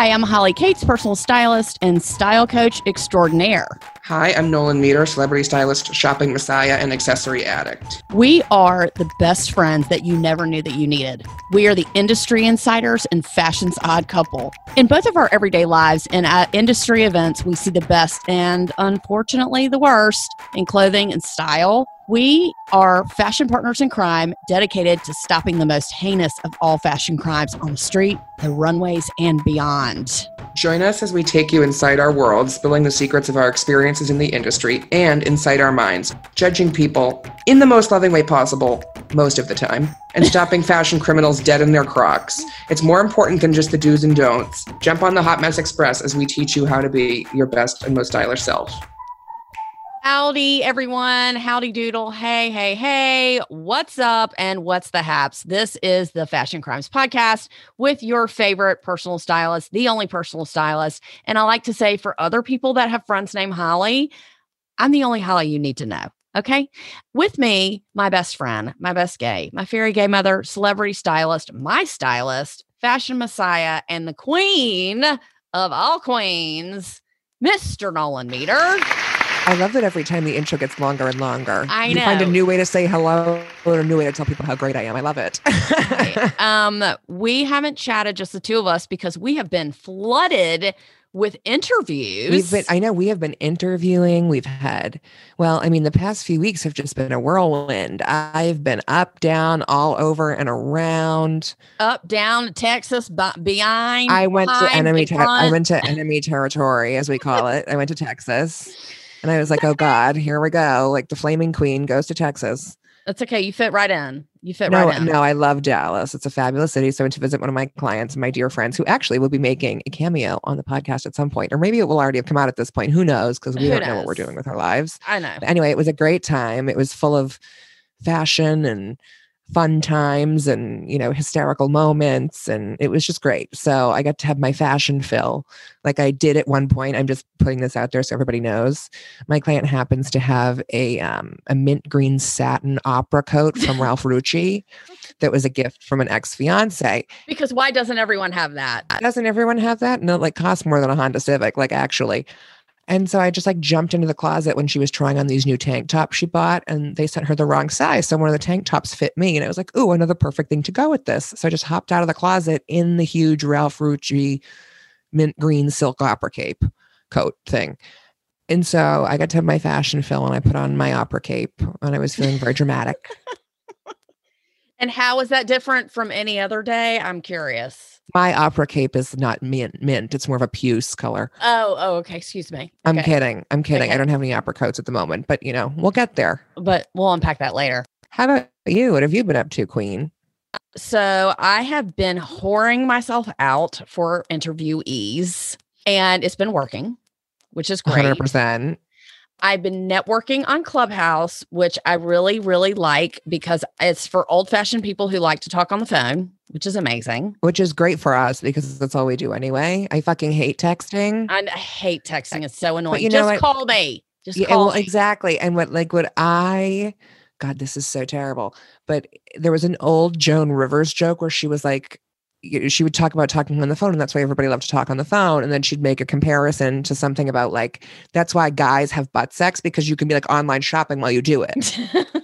Hi, I'm Holly Cates, personal stylist and style coach extraordinaire. Hi, I'm Nolan Meter, celebrity stylist, shopping messiah, and accessory addict. We are the best friends that you never knew that you needed. We are the industry insiders and fashion's odd couple. In both of our everyday lives and at industry events, we see the best and unfortunately the worst in clothing and style. We are fashion partners in crime dedicated to stopping the most heinous of all fashion crimes on the street, the runways, and beyond. Join us as we take you inside our world, spilling the secrets of our experiences in the industry and inside our minds, judging people in the most loving way possible, most of the time, and stopping fashion criminals dead in their crocs. It's more important than just the do's and don'ts. Jump on the Hot Mess Express as we teach you how to be your best and most stylish self. Howdy, everyone. Howdy, doodle. Hey, hey, hey. What's up and what's the haps? This is the Fashion Crimes Podcast with your favorite personal stylist, the only personal stylist. And I like to say for other people that have friends named Holly, I'm the only Holly you need to know. Okay. With me, my best friend, my best gay, my fairy gay mother, celebrity stylist, my stylist, fashion messiah, and the queen of all queens, Mr. Nolan Meter. I love that every time the intro gets longer and longer. I You find a new way to say hello or a new way to tell people how great I am. I love it. Right. um, we haven't chatted just the two of us because we have been flooded with interviews. We've been, I know we have been interviewing. We've had, well, I mean, the past few weeks have just been a whirlwind. I've been up, down, all over and around. up, down, Texas, behind. I went to enemy. I went to enemy territory, as we call it. I went to Texas, and I was like, "Oh God, here we go!" Like the flaming queen goes to Texas. That's okay. You fit right in. You fit No, right in. no, I love Dallas. It's a fabulous city. So I went to visit one of my clients, my dear friends, who actually will be making a cameo on the podcast at some point, or maybe it will already have come out at this point. Who knows? Because we Who don't know what we're doing with our lives. I know. But anyway, it was a great time. It was full of fashion and fun times and you know hysterical moments and it was just great. So i got to have my fashion fill. Like i did at one point i'm just putting this out there so everybody knows. My client happens to have a um, a mint green satin opera coat from ralph rucci that was a gift from an ex-fiance. Because why doesn't everyone have that? doesn't everyone have that? No it like costs more than a honda civic like actually and so I just like jumped into the closet when she was trying on these new tank tops she bought, and they sent her the wrong size. So one of the tank tops fit me, and I was like, "Ooh, another perfect thing to go with this." So I just hopped out of the closet in the huge Ralph Rucci mint green silk opera cape coat thing. And so I got to have my fashion fill, and I put on my opera cape, and I was feeling very dramatic. And how is that different from any other day? I'm curious. My opera cape is not mint, mint. It's more of a puce color. Oh, oh, okay. Excuse me. I'm kidding. I'm kidding. Okay. I don't have any opera coats at the moment, but you know, we'll get there. But we'll unpack that later. How about you? What have you been up to, Queen? So I have been whoring myself out for interviewees, and it's been working, which is great. 100%. I've been networking on Clubhouse, which I really, really like because it's for old fashioned people who like to talk on the phone, which is amazing. Which is great for us because that's all we do anyway. I fucking hate texting. I, I hate texting; it's so annoying. you know Just what? call me. Just Yeah, call well, me. exactly. And what like what I God, this is so terrible. But there was an old Joan Rivers joke where she was like, she would talk about talking on the phone, and that's why everybody loved to talk on the phone. And then she'd make a comparison to something about like that's why guys have butt sex because you can be like online shopping while you do it.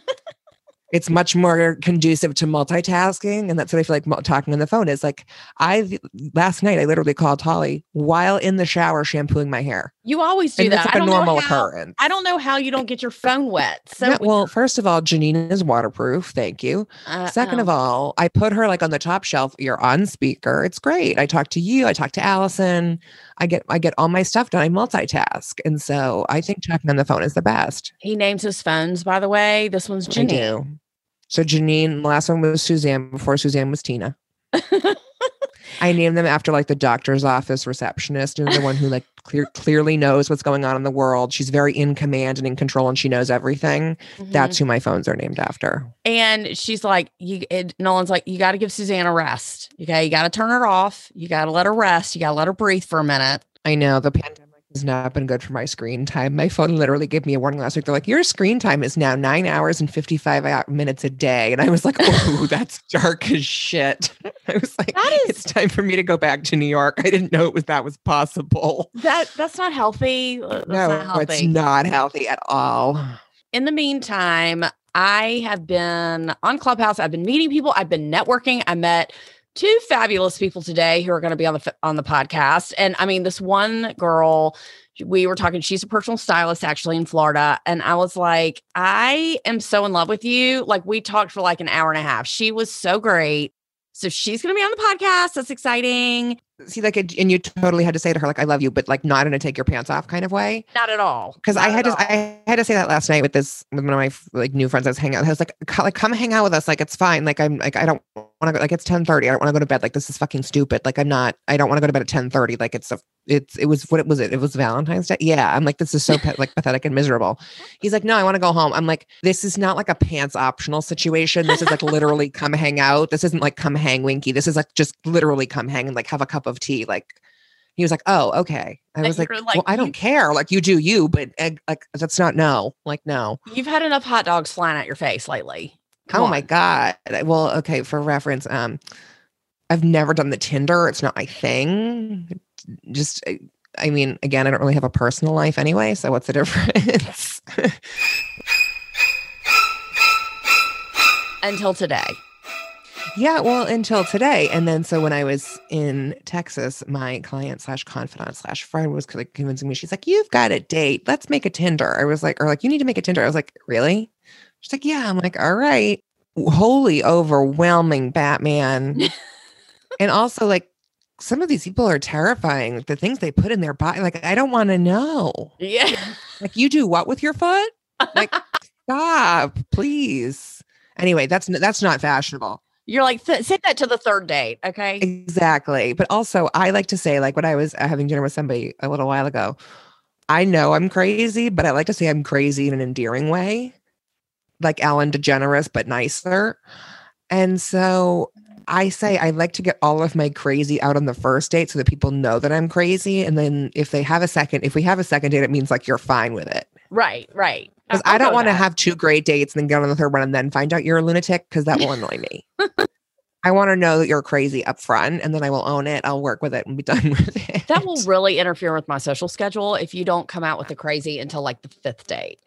it's much more conducive to multitasking and that's what i feel like talking on the phone is like i last night i literally called holly while in the shower shampooing my hair you always do and that. that's I like a don't know normal how- occurrence I don't know how you don't get your phone wet. So Yeah, well first of all janine is waterproof thank you uh, second of all i put her like on the top shelf you're on speaker it's great i talk to you i talk to allison i get i get all my stuff done i multitask and so i think talking on the phone is the best he names his phones. By the way, this one's Janine. So Janine, the last one was Suzanne before Suzanne was Tina. I named them after like the doctor's office receptionist and the one who like clear, clearly knows what's going on in the world. She's very in command and in control and she knows everything. Mhm. That's who my phones are named after. And she's like, you it, Nolan's like, you got to give Suzanne a rest. Okay. You got to turn her off. You got to let her rest. You got to let her breathe for a minute. I know the pandemic not been good for my screen time. My phone literally gave me a warning last week. They're like, your screen time is now nine hours and 55 minutes a day. And I was like, oh, that's dark as shit. I was like, That is- it's time for me to go back to New York. I didn't know it was that was possible. That that's not healthy. Uh, That's no, not it's not healthy at all. In the meantime, I have been on Clubhouse. I've been meeting people. I've been networking. I met two fabulous people today who are going to be on the on the podcast. And I mean, this one girl, we were talking. She's a personal stylist actually in Florida, and I was like, I am so in love with you. Like we talked for like an hour and a half. She was so great. So she's going to be on the podcast. That's exciting. See, like, it- and you totally had to say to her, like, I love you, but like not in a take your pants off kind of way. Not at all. Because I had to, all. I had to say that last night with this with one of my like new friends I was hanging out. I was like, like, come hang out with us. Like, it's fine. Like, I'm like, I don't want to go. Like, it's ten thirty. I don't want to go to bed. Like, this is fucking stupid. Like, I'm not. I don't want to go to bed at ten thirty. Like, it's a. It's it was what it was. It it was Valentine's Day. Yeah, I'm like, this is so like pathetic and miserable. He's like, no, I want to go home. I'm like, this is not like a pants optional situation. This is like literally come hang out. This isn't like come hang winky. This is like just literally come hang and like have a cup of tea. Like he was like, oh, okay. I And was like, like, well, I don't care. Like you do you, but uh, like that's not no. Like no. You've had enough hot dogs flying at your face lately. Come oh my god. Well, okay. For reference, um, I've never done the Tinder. It's not my thing. Just, uh, I mean, again, I don't really have a personal life anyway. So what's the difference? Until today. Yeah, well, until today. And then so when I was in Texas, my client slash confidant slash friend was like convincing me, she's like, You've got a date. Let's make a Tinder. I was like, or like, you need to make a Tinder. I was like, Really? She's like, Yeah. I'm like, all right. Holy overwhelming Batman. and also like some of these people are terrifying. Like the things they put in their body. Like, I don't want to know. Yeah. Like, you do what with your foot? Like, stop, please. Anyway, that's that's not fashionable. You're like, th- say that to the third date. Okay. Exactly. But also, I like to say, like when I was uh, having dinner with somebody a little while ago, I know I'm crazy, but I like to say I'm crazy in an endearing way, like Ellen DeGeneres, but nicer. And so I say I like to get all of my crazy out on the first date so that people know that I'm crazy. And then if they have a second, if we have a second date, it means like you're fine with it. Right. Right. Because I don't want to have two great dates and then get on the third one and then find out you're a lunatic because that will annoy me. I want to know that you're crazy up front and then I will own it. I'll work with it and be done with it. That will really interfere with my social schedule if you don't come out with the crazy until like the fifth date.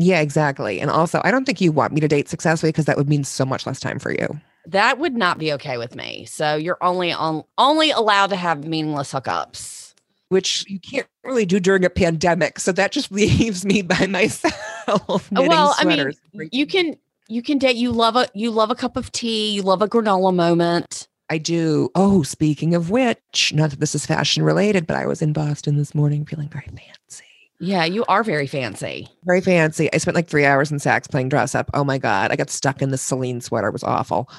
Yeah, exactly. And also, I don't think you want me to date successfully because that would mean so much less time for you. That would not be okay with me. So you're only on only allowed to have meaningless hookups. Which you can't really do during a pandemic. So that just leaves me by myself. knitting well, I mean, you can you can date. You love a you love a cup of tea. You love a granola moment. I do. Oh, speaking of which, not that this is fashion related, but I was in Boston this morning feeling very fancy. Yeah, you are very fancy. Very fancy. I spent like three hours in Saks playing dress up. Oh my god, I got stuck in the Celine sweater. It was awful.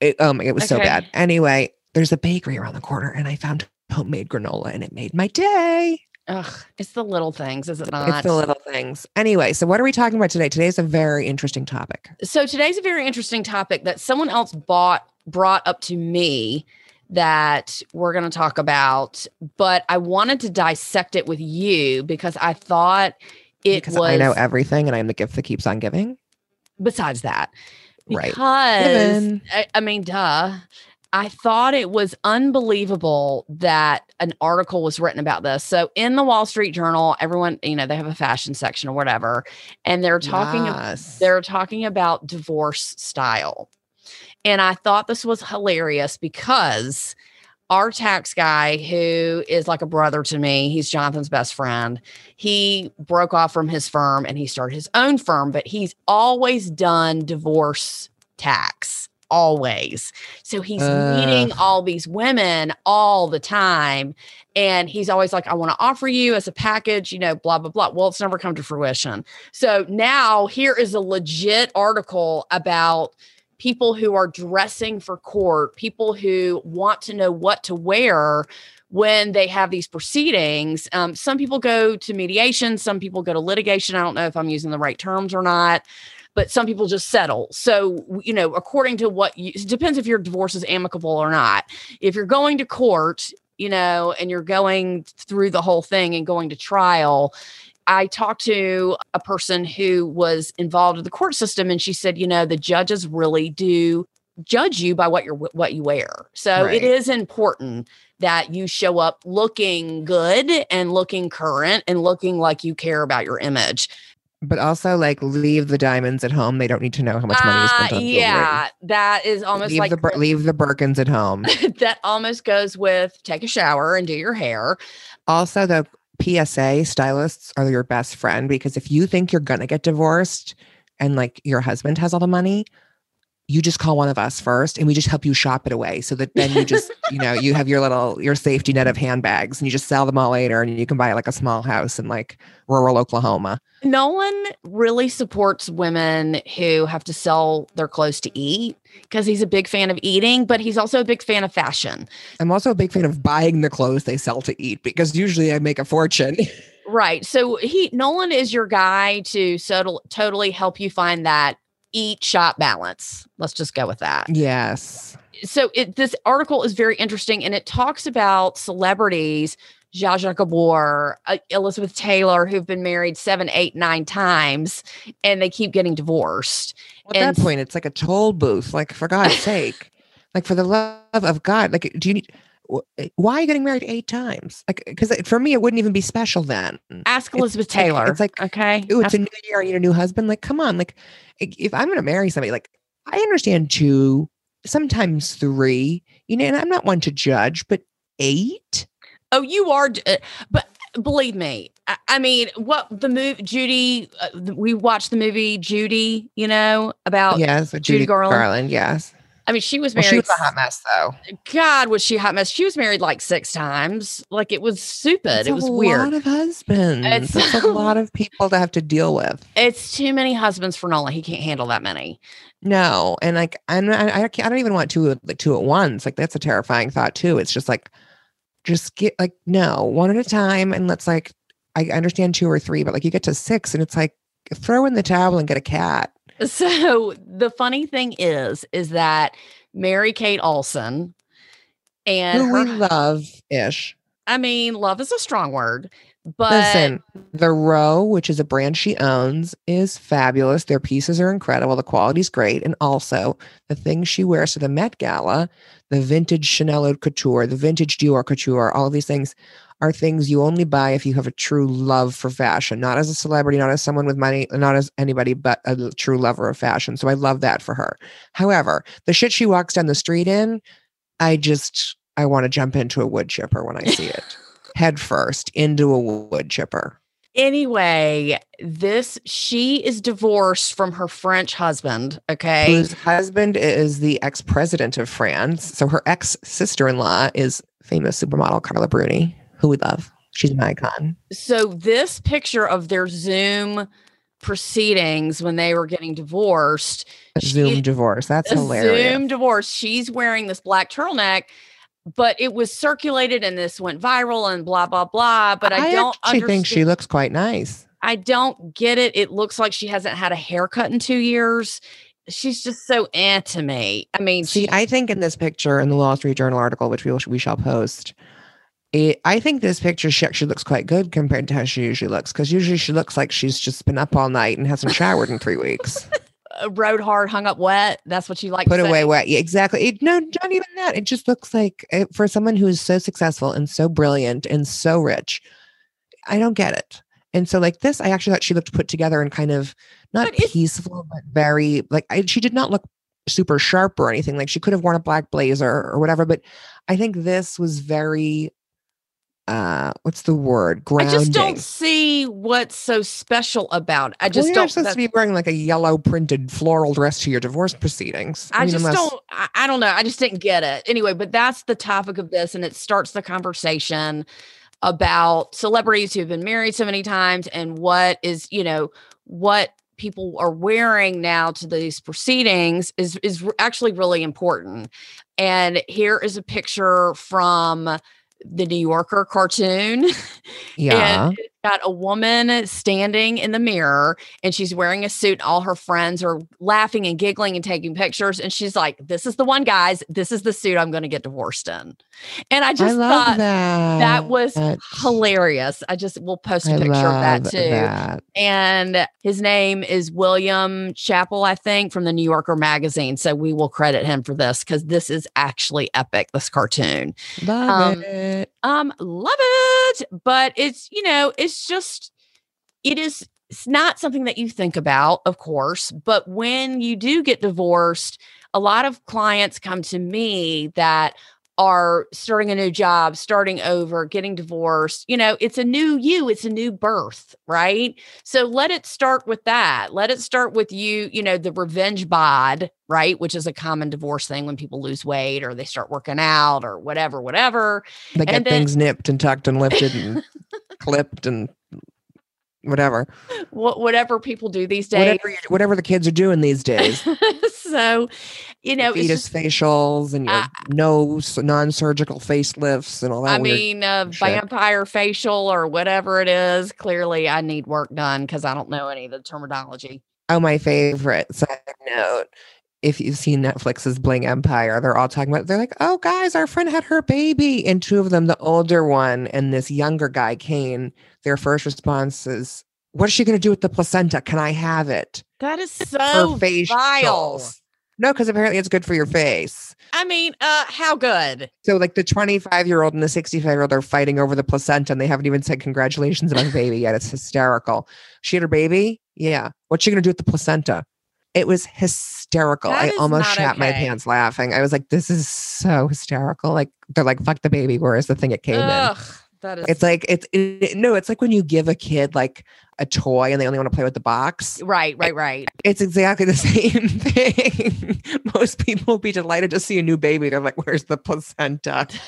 It um, it was so bad. Anyway, there's a bakery around the corner, and I found homemade granola, and it made my day. Ugh, it's the little things, is it not? It's the little things. Anyway, so what are we talking about today? Today's a very interesting topic. so today's a very interesting topic that someone else bought brought up to me that we're going to talk about but i wanted to dissect it with you because i thought it because was I know everything, and I'm the gift that keeps on giving. besides that Right. because Given. I, I mean duh i thought it was unbelievable that an article was written about this so in the wall street journal everyone you know they have a fashion section or whatever and they're talking Yes. they're talking about divorce style. And I thought this was hilarious because our tax guy, who is like a brother to me, he's Jonathan's best friend. He broke off from his firm and he started his own firm, but he's always done divorce tax, always. So he's meeting all these women all the time. And he's always like, I want to offer you as a package, you know, blah, blah, blah. Well, it's never come to fruition. So now here is a legit article about people who are dressing for court, people who want to know what to wear when they have these proceedings. Um, some people go to mediation, some people go to litigation. I don't know if I'm using the right terms or not. But some people just settle. So, you know, according to what you, it depends if your divorce is amicable or not. If you're going to court, you know, and you're going through the whole thing and going to trial. I talked to a person who was involved in the court system and she said, you know, the judges really do judge you by what you're what you wear. So Right. it is important that you show up looking good and looking current and looking like you care about your image. But also, like, leave the diamonds at home. They don't need to know how much money you spent Uh, on jewelry. yeah, that is almost leave like the Bir- leave the Birkins at home. that almost goes with take a shower and do your hair. also, the PSA stylists are your best friend because if you think you're gonna get divorced and like your husband has all the money, you just call one of us first and we just help you shop it away so that then you just you know you have your little your safety net of handbags and you just sell them all later and you can buy like a small house in like rural Oklahoma. Nolan really supports women who have to sell their clothes to eat because he's a big fan of eating, but he's also a big fan of fashion. I'm also a big fan of buying the clothes they sell to eat because usually I make a fortune. Right. So he Nolan is your guy to so, totally help you find that eat shop balance. Let's just go with that. yes. so it, this article is very interesting and it talks about celebrities Zsa Zsa Gabor, uh, Elizabeth Taylor, who've been married seven, eight, nine times, and they keep getting divorced. At And- that point, it's like a toll booth. Like for God's sake, like for the love of God, like do you need? Wh- Why are you getting married eight times? Like, because for me, it wouldn't even be special then. Ask Elizabeth like- Taylor. it's like, okay, Ooh, it's Ask- a new year. I need a new husband. Like, come on. Like, if I'm going to marry somebody, like, I understand two, sometimes three. You know, and I'm not one to judge, but eight. oh, you are, uh, but believe me, I, I mean, what the movie Judy? Uh, we watched the movie Judy. You know about. yes, Judy Judy, Garland. Garland. Yes. I mean, she was Well, married. she was a hot mess, though. God, was she a hot mess? She was married like six times. Like it was stupid. It's it was weird. A lot of husbands. It's- It's, a lot of people to have to deal with. It's too many husbands for Nolan. He can't handle that many. No, and like I'm I, I can't- I don't even want two like two at once. Like that's a terrifying thought too. It's just like, just get like no one at a time, and let's like I understand two or three, but like you get to six, and it's like throw in the towel and get a cat. So the funny thing is, is that Mary Kate Olsen and Who her, we love ish. I mean, love is a strong word, but Listen, the row, which is a brand she owns, is fabulous. Their pieces are incredible. The quality's great. And also the things she wears to the Met Gala, the vintage Chanel Haute Couture, the vintage Dior Couture, all of these things are things you only buy if you have a true love for fashion, not as a celebrity, not as someone with money, not as anybody, but a true lover of fashion. So I love that for her. However, the shit she walks down the street in, I just, I want to jump into a wood chipper when I see it head first into a wood chipper. anyway, this she is divorced from her French husband. Okay. Whose husband is the ex president of France. So her ex sister in law is famous supermodel Carla Bruni, who we love. She's an icon. so this picture of their Zoom proceedings when they were getting divorced she- Zoom divorce. That's hilarious. Zoom divorce. She's wearing this black turtleneck, but it was circulated and this went viral and blah blah blah. But I, don't actually think she looks quite nice. I don't get it. It looks like she hasn't had a haircut in two years. She's just so eh to me. I mean, See, she, I think in this picture in the Wall Street Journal article, which we will, we shall post, it, I think this picture she actually looks quite good compared to how she usually looks. Because usually she looks like she's just been up all night and hasn't showered in three weeks. uh, rode hard, hung up wet. That's what you like. put away wet. Yeah, exactly. It, no, not even that. It just looks like uh, for someone who is so successful and so brilliant and so rich, I don't get it. And so, like this, I actually thought she looked put together and kind of not But peaceful, but very like I, she did not look super sharp or anything. Like she could have worn a black blazer or whatever. But I think this was very, uh, what's the word? I just don't see what's so special about it. I Well, just you're don't. supposed to be wearing like a yellow printed floral dress to your divorce proceedings. I, mean, just unless- don't. I, I don't know. I just didn't get it. Anyway, but that's the topic of this, and it starts the conversation about celebrities who have been married so many times and what is you know what people are wearing now to these proceedings is is actually really important. And here is a picture from the New Yorker cartoon. Yeah. And got a woman standing in the mirror and she's wearing a suit. All her friends are laughing and giggling and taking pictures. And she's like, This is the one, guys. This is the suit I'm going to get divorced in. And I just I thought that. that was hilarious. I just will post a I picture of that too. that. And his name is William Chappell, I think, from the New Yorker magazine. So we will credit him for this because this is actually epic, this cartoon. Love Um, it. Um, love it. But it's, you know, it's just, it is it's not something that you think about, of course. But when you do get divorced, a lot of clients come to me that are starting a new job, starting over, getting divorced. You know, it's a new you, it's a new birth, right? So let it start with that. Let it start with you, you know, the revenge bod, right? Which is a common divorce thing when people lose weight or they start working out or whatever, whatever. They get then- things nipped and tucked and lifted and clipped and whatever. What whatever people do these days. Whatever, you- whatever the kids are doing these days. so, you know, it's fetus just, facials and your I- nose non-surgical facelifts and all that. I mean, a vampire facial or whatever it is. Clearly, I need work done because I don't know any of the terminology. oh, my favorite side note. If you've seen Netflix's Bling Empire, they're all talking about. They're like, "Oh, guys, our friend had her baby," and two of them, the older one and this younger guy, Kane. Their first response is, "What is she going to do with the placenta? Can I have it?" That is so vile. No, because apparently it's good for your face. I mean, uh, how good? So, like the 25 year old and the 65 year old are fighting over the placenta, and they haven't even said congratulations about the baby yet. It's hysterical. She had her baby. Yeah. What's she going to do with the placenta? It was hysterical. That I almost shat my pants laughing. I was like, this is so hysterical. Like, they're like, fuck the baby. Where's the thing it came in? That is It's like, it's, it, no, it's like when you give a kid like a toy and they only want to play with the box. right, right, right. It's exactly the same thing. Most people will be delighted to see a new baby. They're like, where's the placenta?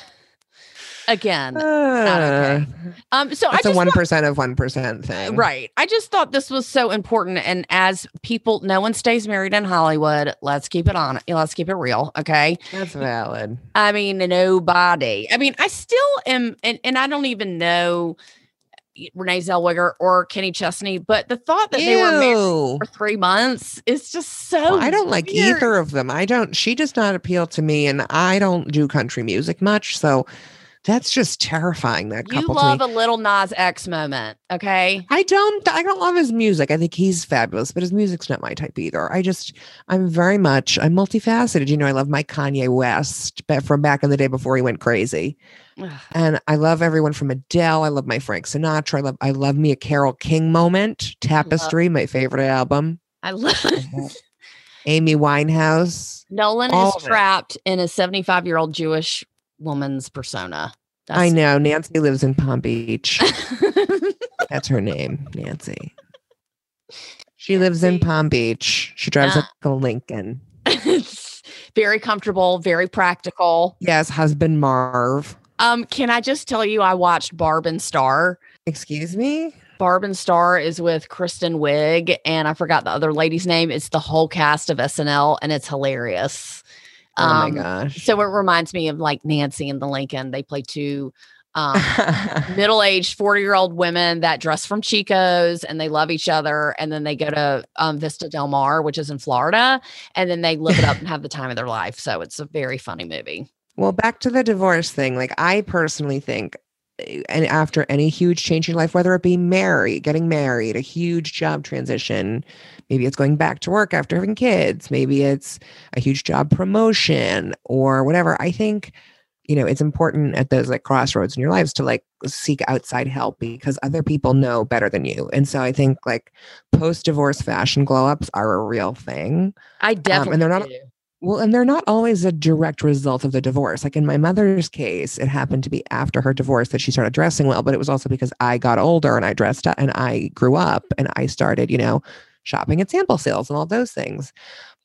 Again, Uh, um, so I it's a one of one percent thing. Right. I just thought this was so important. And as people, no one stays married in Hollywood. Let's keep it on. Let's keep it real. Okay. That's valid. I mean, nobody. I mean, I still am, and, and I don't even know Renee Zellweger or Kenny Chesney, but the thought that they were married for three months is just so. Well, I don't like either of them. I don't. She does not appeal to me, and I don't do country music much, so that's just terrifying. That You couple love to me. a Lil Nas X moment. Okay. I don't. I don't love his music. I think he's fabulous, but his music's not my type either. I just. I'm very much. I'm multifaceted. You know, I love my Kanye West, but from back in the day before he went crazy. And I love everyone from Adele. I love my Frank Sinatra. I love I love me a Carole King moment. Tapestry, my favorite album. I love Amy Winehouse. Nolan All is trapped in a 75 year old Jewish woman's persona. I know Nancy lives in Palm Beach. That's her name, Nancy. She lives in Palm Beach. She drives Uh. like a Lincoln. it's very comfortable, very practical. Yes, husband Marv. Um, can I just tell you, I watched Barb and Star. Excuse me. Barb and Star is with Kristen Wiig, and I forgot the other lady's name. It's the whole cast of SNL, and it's hilarious. Oh Um, my gosh. So it reminds me of like Nancy and the Lincoln. They play two um, middle-aged 40-year-old women that dress from Chico's and they love each other. And then they go to um, Vista Del Mar, which is in Florida, and then they live it up and have the time of their life. So it's a very funny movie. well, back to the divorce thing. Like I personally think eh, and after any huge change in your life, whether it be married, getting married, a huge job transition, maybe it's going back to work after having kids, maybe it's a huge job promotion or whatever. I think, you know, it's important at those like crossroads in your lives to like seek outside help because other people know better than you. And so I think like post divorce fashion glow ups are a real thing. I um, definitely they're not- do. Well, and they're not always a direct result of the divorce. Like in my mother's case, it happened to be after her divorce that she started dressing well, but it was also because I got older and I dressed up and I grew up and I started, you know, shopping at sample sales and all those things.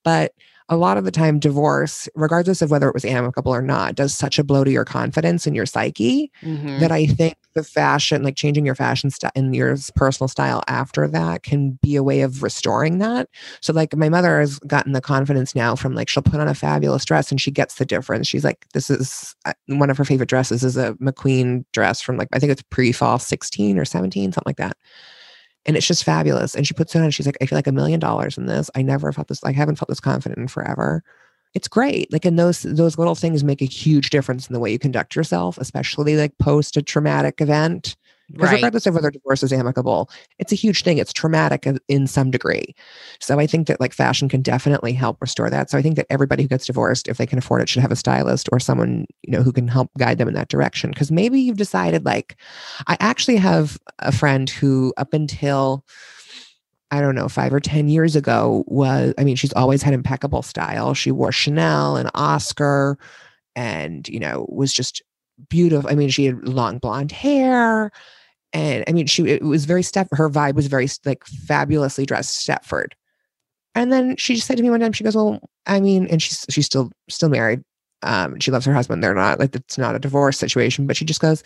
But a lot of the time divorce, regardless of whether it was amicable or not, does such a blow to your confidence and your psyche Mhm. that I think the fashion, like changing your fashion style and your personal style after that can be a way of restoring that. So like my mother has gotten the confidence now from like she'll put on a fabulous dress and she gets the difference. She's like, this is uh, one of her favorite dresses is a McQueen dress from like I think it's pre-fall 16 or 17, something like that. And it's just fabulous. And she puts it on she's like, I feel like a million dollars in this. I never felt this, I haven't felt this confident in forever. It's great. Like, and those those little things make a huge difference in the way you conduct yourself, especially like post a traumatic event. Because Right. regardless of whether divorce is amicable, it's a huge thing. It's traumatic in- some degree. So I think that like fashion can definitely help restore that. So I think that everybody who gets divorced, if they can afford it, should have a stylist or someone, you know, who can help guide them in that direction. Because maybe you've decided like, I actually have a friend who up until I don't know, five or 10 years ago was, I mean, she's always had impeccable style. She wore Chanel and Oscar and, you know, was just beautiful. I mean, she had long blonde hair. And I mean, she, it was very step, her vibe was very like fabulously dressed Stepford. And then she just said to me one time, she goes, well, I mean, and she's, she's still, still married. Um, she loves her husband. They're not like, it's not a divorce situation, but she just goes,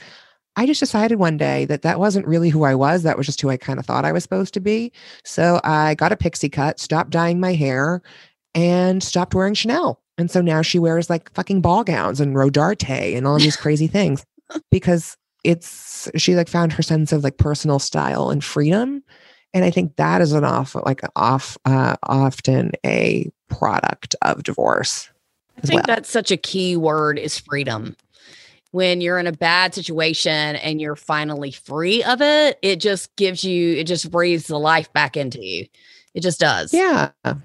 I just decided one day that that wasn't really who I was. That was just who I kind of thought I was supposed to be. So I got a pixie cut, stopped dyeing my hair, and stopped wearing Chanel. And so now she wears like fucking ball gowns and Rodarte and all these crazy things because it's she like found her sense of like personal style and freedom. And I think that is an off like off uh, often a product of divorce. I think well. that's such a key word is freedom. When you're in a bad situation and you're finally free of it, it just gives you, it just breathes the life back into you. It just does. Yeah. And,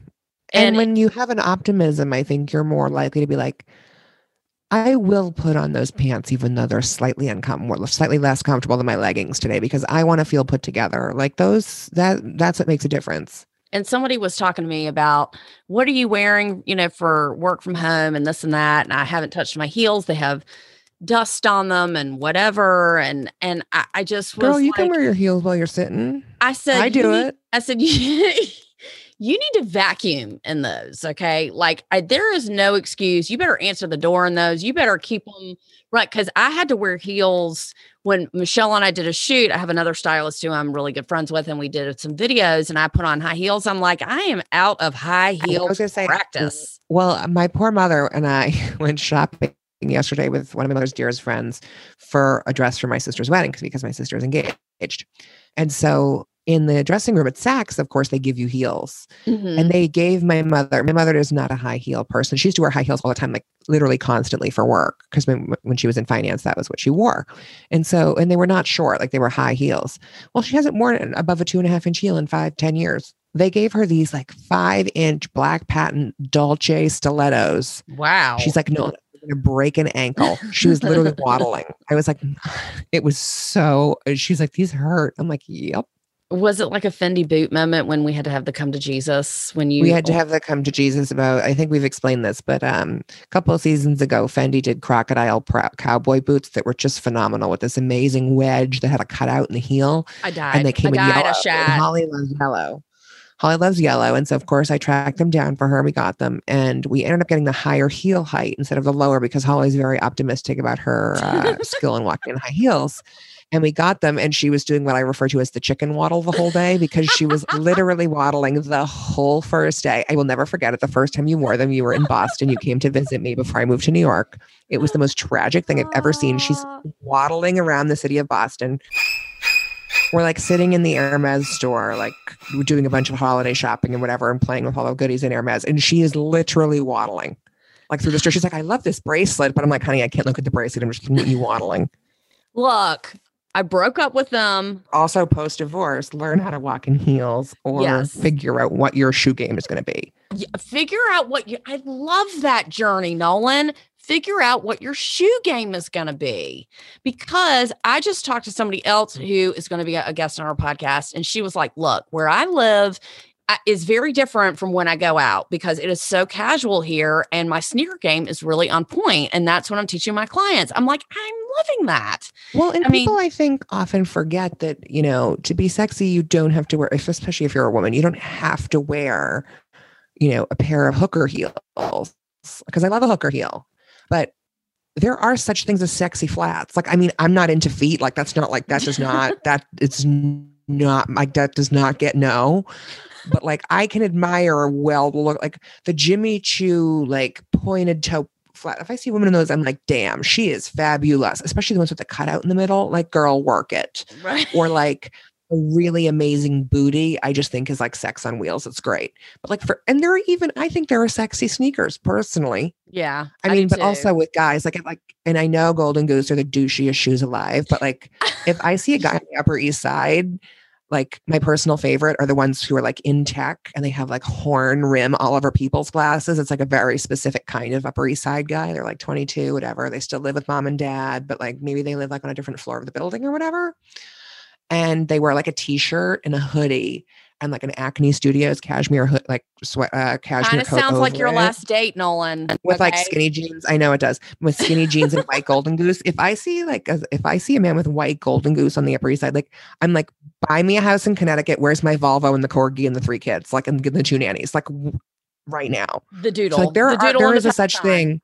And when you have an optimism, I think you're more likely to be like, I will put on those pants, even though they're slightly uncomfortable, slightly less comfortable than my leggings today, because I want to feel put together. Like those, that that's what makes a difference. and somebody was talking to me about what are you wearing, you know, for work from home and this and that. And I haven't touched my heels. They have dust on them and whatever. And and I, I just was Girl, you like, can wear your heels while you're sitting. I said I do it. I said you need to vacuum in those, okay? Like I, there is no excuse. You better answer the door in those. You better keep them right because I had to wear heels when Michelle and I did a shoot. I have another stylist who I'm really good friends with, and we did some videos, and I put on high heels. I'm like, I am out of high heel say, practice. Well, uh, my poor mother and I went shopping yesterday with one of my mother's dearest friends for a dress for my sister's wedding because my sister is engaged. And so in the dressing room at Saks, of course, they give you heels. Mhm. And they gave my mother, my mother is not a high heel person. She used to wear high heels all the time, like literally constantly for work. Because when, when she was in finance, that was what she wore. And so, and they were not short, like they were high heels. Well, she hasn't worn above a two and a half inch heel in five, ten years. They gave her these like five inch black patent Dolce stilettos. wow. She's like, no, I'm gonna break an ankle. She was literally waddling. I was like, it was so. She's like, these hurt. I'm like, yep. Was it like a Fendi boot moment when we had to have the come to Jesus when you we had to have the come to Jesus about. I think we've explained this, but um, a couple of seasons ago, Fendi did crocodile pro- cowboy boots that were just phenomenal with this amazing wedge that had a cutout in the heel, I died. and they came I with died. yellow. And. Holly loves yellow. Holly loves yellow, and so of course I tracked them down for her. We got them, and we ended up getting the higher heel height instead of the lower because Holly's very optimistic about her uh, skill in walking in high heels. And we got them, and she was doing what I refer to as the chicken waddle the whole day because she was literally waddling the whole first day. I will never forget it. The first time you wore them, you were in Boston. You came to visit me before I moved to New York. It was the most tragic thing I've ever seen. She's waddling around the city of Boston. We're like sitting in the Hermes store, like doing a bunch of holiday shopping and whatever, and playing with all the goodies in Hermes. And she is literally waddling like through the store. She's like, I love this bracelet, but I'm like, honey, I can't look at the bracelet. I'm just looking at you waddling. Look, I broke up with them. Also, post divorce, learn how to walk in heels or Yes. figure out what your shoe game is going to be. Y- Figure out what you. I love that journey, Nolan. Figure out what your shoe game is going to be. Because I just talked to somebody else who is going to be a guest on our podcast, and she was like, Look, where I live is very different from when I go out because it is so casual here, and my sneaker game is really on point, And that's what I'm teaching my clients. I'm like, I'm loving that. Well, and I mean- people, I think, often forget that, you know, to be sexy, you don't have to wear, especially if you're a woman, you don't have to wear, you know, a pair of hooker heels because I love a hooker heel. But there are such things as sexy flats. Like, I mean, I'm not into feet. Like, that's not like that does not that it's not like that does not get no. But like, I can admire well look like the Jimmy Choo like pointed toe flat. If I see women in those, I'm like, damn, she is fabulous. Especially the ones with the cutout in the middle. Like, girl, work it. Right. Or like a really amazing booty, I just think is like sex on wheels. It's great. But like for and there are even I think there are sexy sneakers personally. Yeah. I mean, but also with guys, like like and I know Golden Goose are the douchiest shoes alive, but like if I see a guy on the Upper East Side, like my personal favorite are the ones who are like in tech and they have like horn rim Oliver Peoples glasses. It's like a very specific kind of Upper East Side guy. They're like 22, whatever. They still live with mom and dad, but like maybe they live like on a different floor of the building or whatever. And they wear like a t-shirt and a hoodie and like an Acne Studios cashmere hood, like sweat, uh, cashmere kind of sounds like your it last date, Nolan. with like skinny jeans. I know it does with skinny jeans and white golden goose. If I see like a, if I see a man with white golden goose on the Upper East Side, like I'm like, buy me a house in Connecticut. Where's my Volvo and the corgi and the three kids? Like and the two nannies. Like right now. the doodle. So like there the are doodle there is the a such Palestine. thing.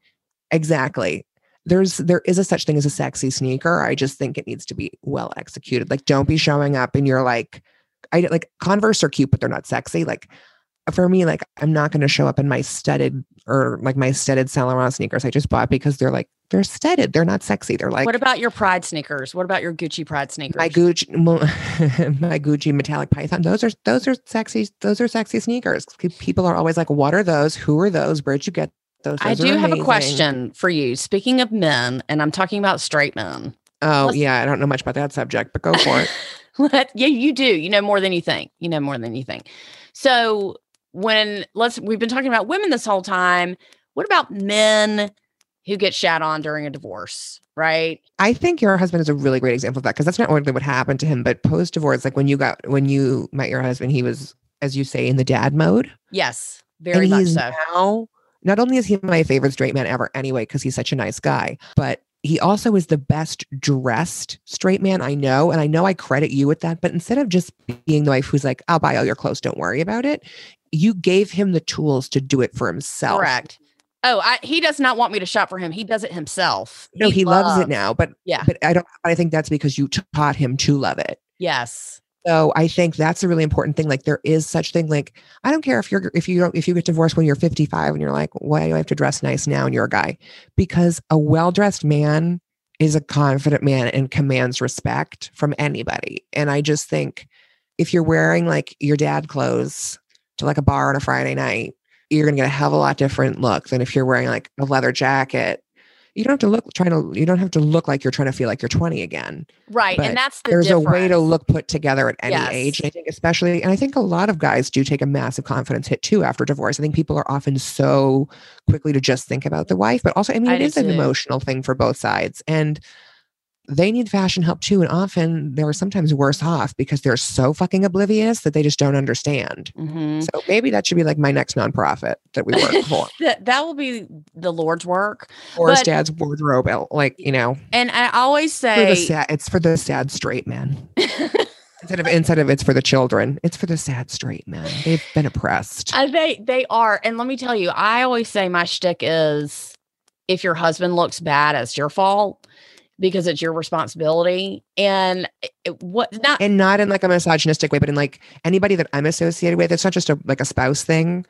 Exactly. There's there is a such thing as a sexy sneaker. I just think it needs to be well executed. Like don't be showing up and you're like, I like Converse are cute, but they're not sexy. Like for me, like I'm not going to show up in my studded or like my studded Saint Laurent sneakers I just bought because they're like they're studded. They're not sexy. They're like what about your Pride sneakers? What about your Gucci Pride sneakers? my Gucci, my Gucci metallic python. Those are those are sexy. Those are sexy sneakers. People are always like, "What are those? Who are those? Where'd you get those?" I Those are do have a question for you. Speaking of men, and I'm talking about straight men. Oh Let's- yeah, I don't know much about that subject, but go for it. Let- yeah, you do. You know more than you think. You know more than you think. So when let's we've been talking about women this whole time. What about men who get shat on during a divorce? Right? I think your husband is a really great example of that because that's not only what happened to him, but post divorce, like when you got when you met your husband, he was, as you say, in the dad mode. Yes, very and much so. now not only is he my favorite straight man ever anyway because he's such a nice guy but he also is the best dressed straight man i know and i know i credit you with that but instead of just being the wife who's like i'll buy all your clothes don't worry about it you gave him the tools to do it for himself Correct. Oh, I, he does not want me to shop for him. He does it himself. no he loves it now but Yeah. but i don't i think that's because you taught him to love it Yes. So I think that's a really important thing. Like there is such thing. Like I don't care if you're if you don't if you get divorced when you're 55 and you're like, why do I have to dress nice now? And you're a guy, because a well dressed man is a confident man and commands respect from anybody. And I just think if you're wearing like your dad clothes to like a bar on a Friday night, you're gonna get a hell of a lot different look than if you're wearing like a leather jacket. You don't have to look trying to you don't have to look like you're trying to feel like you're 20 again Right. But and that's the there's a way to look put together at any Yes. age. I think especially, and I think a lot of guys do take a massive confidence hit too after divorce. I think people are often so quickly to just think about the wife, but also, I mean, I it is an emotional thing for both sides. And they need fashion help too. And often they're sometimes worse off because they're so fucking oblivious that they just don't understand. Mhm. So maybe that should be like my next nonprofit that we work for. That that will be the Lord's work. Or But- dad's wardrobe, like, you know, And I always for say sad, it's for the sad straight men. Instead of instead of it's for the children, it's for the sad straight men. They've been oppressed. Uh, they they are, and let me tell you, I always say my shtick is if your husband looks bad, it's your fault because it's your responsibility. And it, what not and not in like a misogynistic way, but in like anybody that I'm associated with. It's not just a like a spouse thing.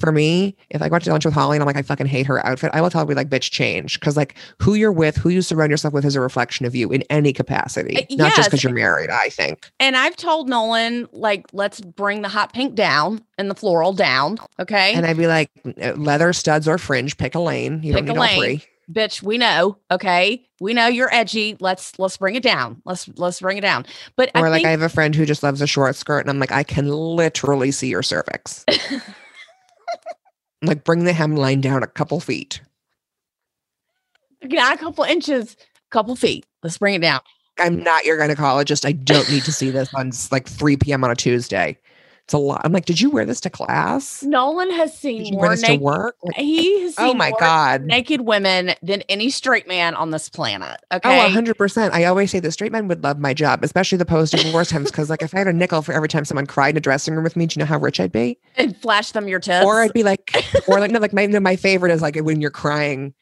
For me, if I go out to lunch with Holly and I'm like, I fucking hate her outfit, I will tell her like, bitch, change. Cause like who you're with, who you surround yourself with is a reflection of you in any capacity. Uh, not just because you're married, I think. and I've told Nolan like let's bring the hot pink down and the floral down, okay? And I'd be like, uh, leather studs or fringe, pick a lane. You Pick don't a need all lane. three. Bitch we know okay we know you're edgy let's let's bring it down let's let's bring it down but Or i like think I have a friend who just loves a short skirt, and I'm like, I can literally see your cervix. like, bring the hemline down a couple feet. yeah, a couple inches couple feet let's bring it down I'm not your gynecologist. I don't need to see this on like 3 p.m. on a Tuesday. It's a lot. I'm like, did you wear this to class? Nolan has Did seen more this to naked. work? Like, He has oh seen oh my more God. naked women than any straight man on this planet. Oh, Okay. 100%. I always say the straight men would love my job, especially the post divorce times. Because, like, if I had a nickel for every time someone cried in a dressing room with me, do you know how rich I'd be? and flash them your tits. Or I'd be like, or like, no, like, my, no, my favorite is like when you're crying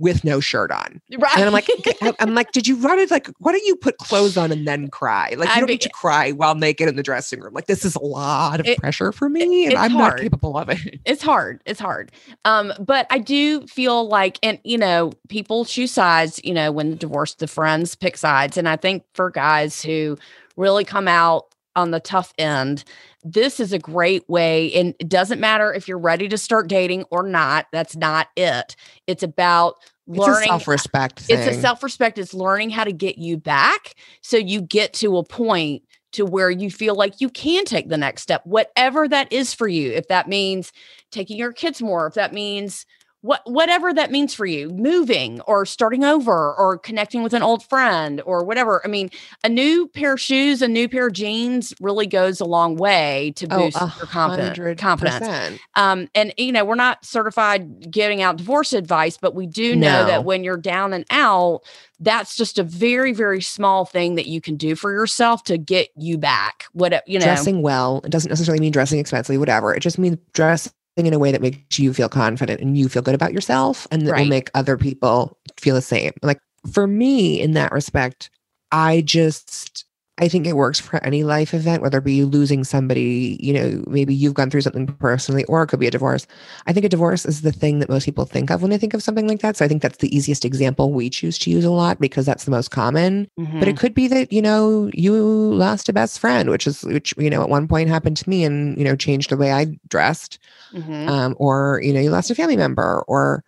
with no shirt on. right. And I'm like, I- I'm like, did you run it? Like, why don't you put clothes on and then cry? Like, you I'd don't be- need to cry while naked in the dressing room. Like, this is a lot of It- pressure for me, and I'm hard. not capable of it. it's hard it's hard um but i do feel like and you know people choose sides you know when divorced the friends pick sides and i think for guys who really come out on the tough end this is a great way and it doesn't matter if you're ready to start dating or not that's not it. It's about learning self-respect it's a self-respect it's learning how to get you back so you get to a point to where you feel like you can take the next step whatever that is for you if that means taking your kids more if that means what whatever that means for you moving or starting over or connecting with an old friend or whatever i mean a new pair of shoes a new pair of jeans really goes a long way to Oh, boost a your confidence confidence um, and you know, we're not certified giving out divorce advice, but we do know No. that when you're down and out, that's just a very, very small thing that you can do for yourself to get you back. What you know, dressing well. It doesn't necessarily mean dressing expensively, whatever. It just means dressing in a way that makes you feel confident and you feel good about yourself and that Right. will make other people feel the same. Like for me, in that respect, I just I think it works for any life event, whether it be losing somebody, you know, maybe you've gone through something personally, or it could be a divorce. I think a divorce is the thing that most people think of when they think of something like that. So I think that's the easiest example we choose to use a lot because that's the most common but Mhm. it could be that you know you lost a best friend which is which you know at one point happened to me and you know changed the way i dressed Mhm. um or you know you lost a family member or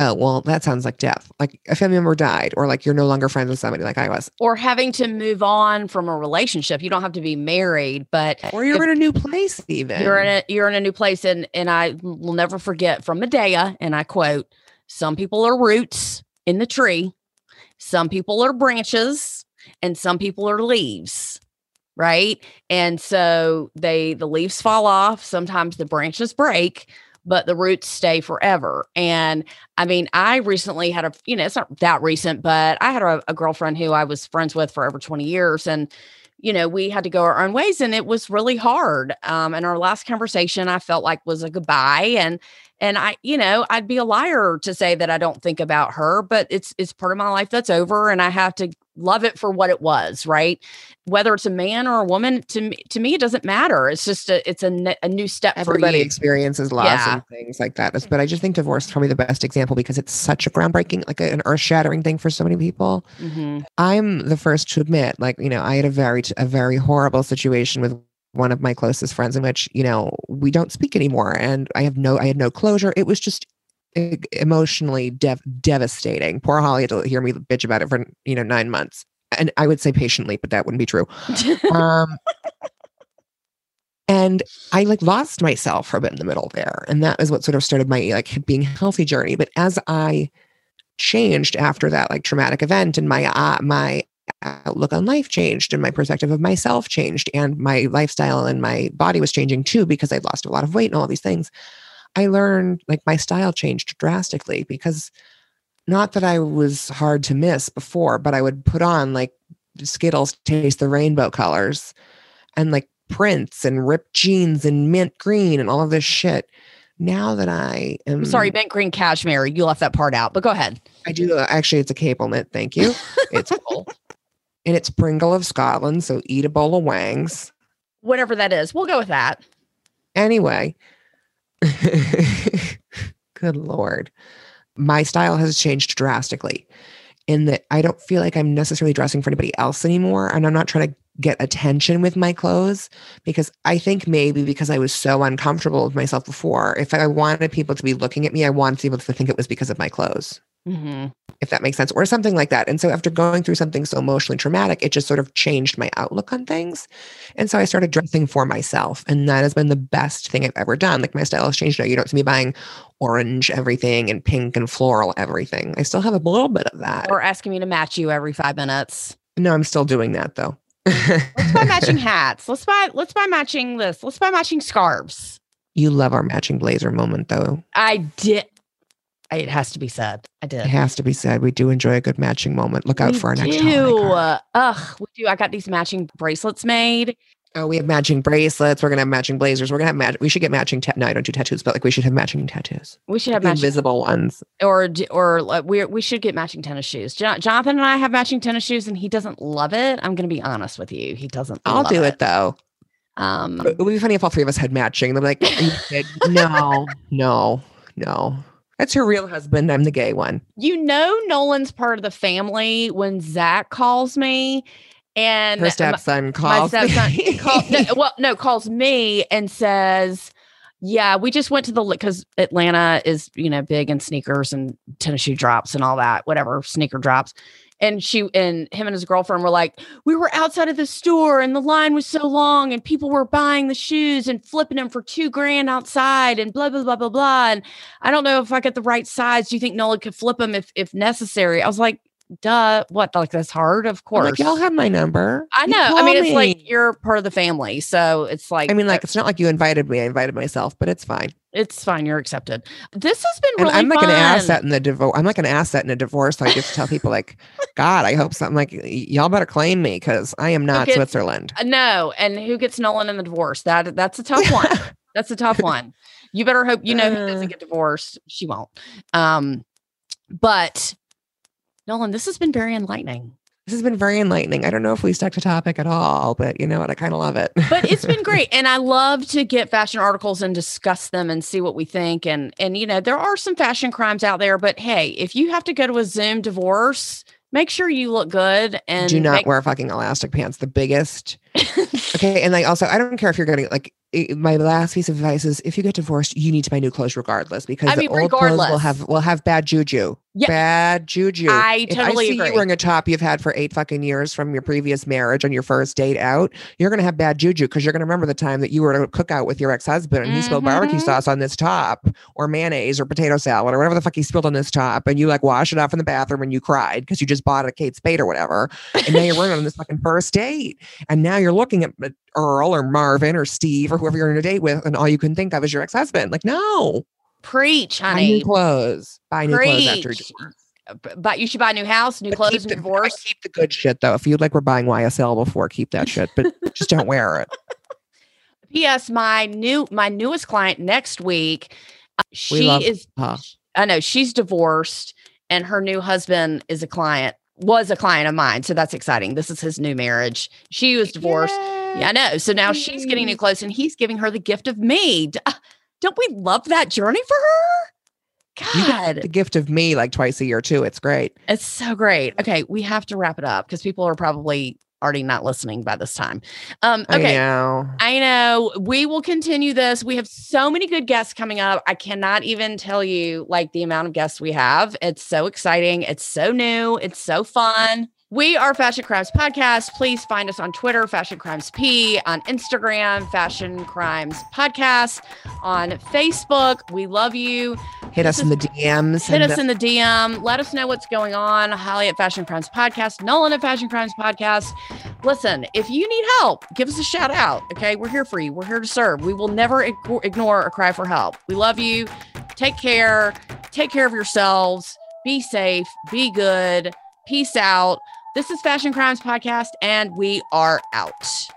oh well that sounds like death like a family member died or like you're no longer friends with somebody like i was or having to move on from a relationship. You don't have to be married, but or you're in a new place even you're in a you're in a new place, and and I will never forget from Madea, and I quote: "Some people are roots in the tree, some people are branches, and some people are leaves." Right. And so they the leaves fall off. Sometimes the branches break, but the roots stay forever. And I mean, I recently had a, you know, it's not that recent, but I had a, a girlfriend who I was friends with for over 20 years. And, you know, we had to go our own ways and it was really hard. Um, and our last conversation I felt like was a goodbye. And and I, you know, I'd be a liar to say that I don't think about her, but it's it's part of my life that's over and I have to love it for what it was, right? Whether it's a man or a woman, to me, to me, it doesn't matter. It's just a it's a, a new step everybody experiences loss Yeah. and things like that but i just think divorce is probably the best example because it's such a groundbreaking like an earth-shattering thing for so many people Mhm. I'm the first to admit, like, you know, I had a very, a very horrible situation with one of my closest friends in which, you know, we don't speak anymore. And I have no, I had no closure. It was just emotionally dev- devastating. Poor Holly had to hear me bitch about it for, you know, nine months. And I would say patiently, but that wouldn't be true. Um, and I like lost myself for a bit in the middle there. And that is what sort of started my like being healthy journey. But as I changed after that like traumatic event and my uh, my outlook on life changed and my perspective of myself changed and my lifestyle and my body was changing too because I'd lost a lot of weight and all these things. I learned like my style changed drastically because not that I was hard to miss before, but I would put on like Skittles taste the rainbow colors and like prints and ripped jeans and mint green and all of this shit. Now that I am I'm sorry, mint green cashmere. You left that part out, but go ahead. I do uh, actually it's a cable knit, thank you. It's full. and it's Pringle of Scotland, so eat a bowl of wangs. Whatever that is, we'll go with that. Anyway, good lord. My style has changed drastically in that I don't feel like I'm necessarily dressing for anybody else anymore. And I'm not trying to get attention with my clothes because I think maybe because I was so uncomfortable with myself before, if I wanted people to be looking at me, I wanted people to think it was because of my clothes hmm if that makes sense, or something like that. And so after going through something so emotionally traumatic, it just sort of changed my outlook on things. And so I started dressing for myself. And that has been the best thing I've ever done. Like my style has changed now. You don't see me buying orange everything and pink and floral everything. I still have a little bit of that. Or asking me to match you every five minutes. no, I'm still doing that though. Let's buy matching hats. Let's buy let's buy matching this. Let's buy matching scarves. you love our matching blazer moment, though. I did. It has to be said. I did. It has to be said. We do enjoy a good matching moment. Look out We for our next do. Ugh, we do. I got these matching bracelets made. Oh, we have matching bracelets. We're gonna have matching blazers. We're gonna have match. We should get matching. Ta- no, I don't do tattoos, but like we should have matching tattoos. We should have matching, invisible ones. or or like, we we should get matching tennis shoes. Jo- Jonathan and I have matching tennis shoes, and he doesn't love it. I'm going to be honest with you. He doesn't. I'll do it though. Um, It would be funny if all three of us had matching. They're like, Are you kidding? no, no, no. That's her real husband. I'm the gay one. you know, Nolan's part of the family when Zach calls me, and Her stepson my calls. stepson me. call, no, well, no, calls me and says, "Yeah, we just went to the because Atlanta is you know big in sneakers and tennis shoe drops and all that, whatever sneaker drops." And she and him and his girlfriend were like, "We were outside of the store and the line was so long and people were buying the shoes and flipping them for two grand outside and blah blah blah blah blah." And I don't know if I got the right size. Do you think Nolan could flip them if if necessary? I was like, "Duh, what? Like that's hard, of I'm course." like, y'all have my number. I You know. I mean, it's like you're part of the family, so it's like I mean, like, it's not like you invited me. I invited myself, but it's fine. it's fine. You're accepted. This has been really I'm like fun. an asset in the divorce. I'm like an asset in a divorce. So I get to tell people, like, God, I hope something like y'all better claim me because I am not gets- Switzerland. Uh, No, and who gets Nolan in the divorce? That that's a tough one. that's a tough one. You better hope you know Uh. doesn't get divorced. She won't. Um, but Nolan, this has been very enlightening. This has been very enlightening. I don't know if we stuck to topic at all, but you know what? I kind of love it. but it's been great and i love to get fashion articles and discuss them and see what we think and and you know there are some fashion crimes out there but hey if you have to go to a zoom divorce make sure you look good and do not make- wear fucking elastic pants. The biggest. Okay, and like also, I don't care if you're getting like my last piece of advice is if you get divorced, you need to buy new clothes regardless because I the mean, old clothes will have will have bad juju. Yeah. Bad juju. I totally if I see agree. you wearing a top you've had for eight fucking years from your previous marriage on your first date out, you're gonna have bad juju because you're gonna remember the time that you were at a cookout with your ex-husband and he spilled barbecue Mhm. sauce on this top or mayonnaise or potato salad or whatever the fuck he spilled on this top and you like wash it off in the bathroom and you cried because you just bought a Kate Spade or whatever. And now you're running on this fucking first date. And now you're looking at at Earl or Marvin or Steve or whoever you're on a date with, and all you can think of is your ex-husband. Like, no, preach buy new honey clothes. Buy new clothes after Preach. divorce. But you should buy a new house new But clothes the, divorce I keep the good shit though. If you like we're buying YSL before, keep that shit, but just don't wear it. ps my new my newest client next week uh, she love is her. i know she's divorced and her new husband is a client was a client of mine so that's exciting this is his new marriage she was divorced Yeah, I know. So now she's getting new clothes and he's giving her the gift of me. Don't we love that journey for her? God, the gift of me like twice a year too. It's great. it's so great. Okay, we have to wrap it up because people are probably already not listening by this time. Um, I okay. know. I know we will continue this. We have so many good guests coming up. I cannot even tell you like the amount of guests we have. It's so exciting. It's so new. It's so fun. We are Fashion Crimes Podcast. Please find us on Twitter, Fashion Crimes P, on Instagram, Fashion Crimes Podcast, on Facebook. We love you. Hit us in the DMs. Hit us the- in the DM. Let us know what's going on. Holly at Fashion Crimes Podcast, Nolan at Fashion Crimes Podcast. Listen, if you need help, give us a shout out. Okay. We're here for you. We're here to serve. We will never ign- ignore a cry for help. We love you. Take care. Take care of yourselves. Be safe. Be good. Peace out. This is Fashion Crimes Podcast, and we are out.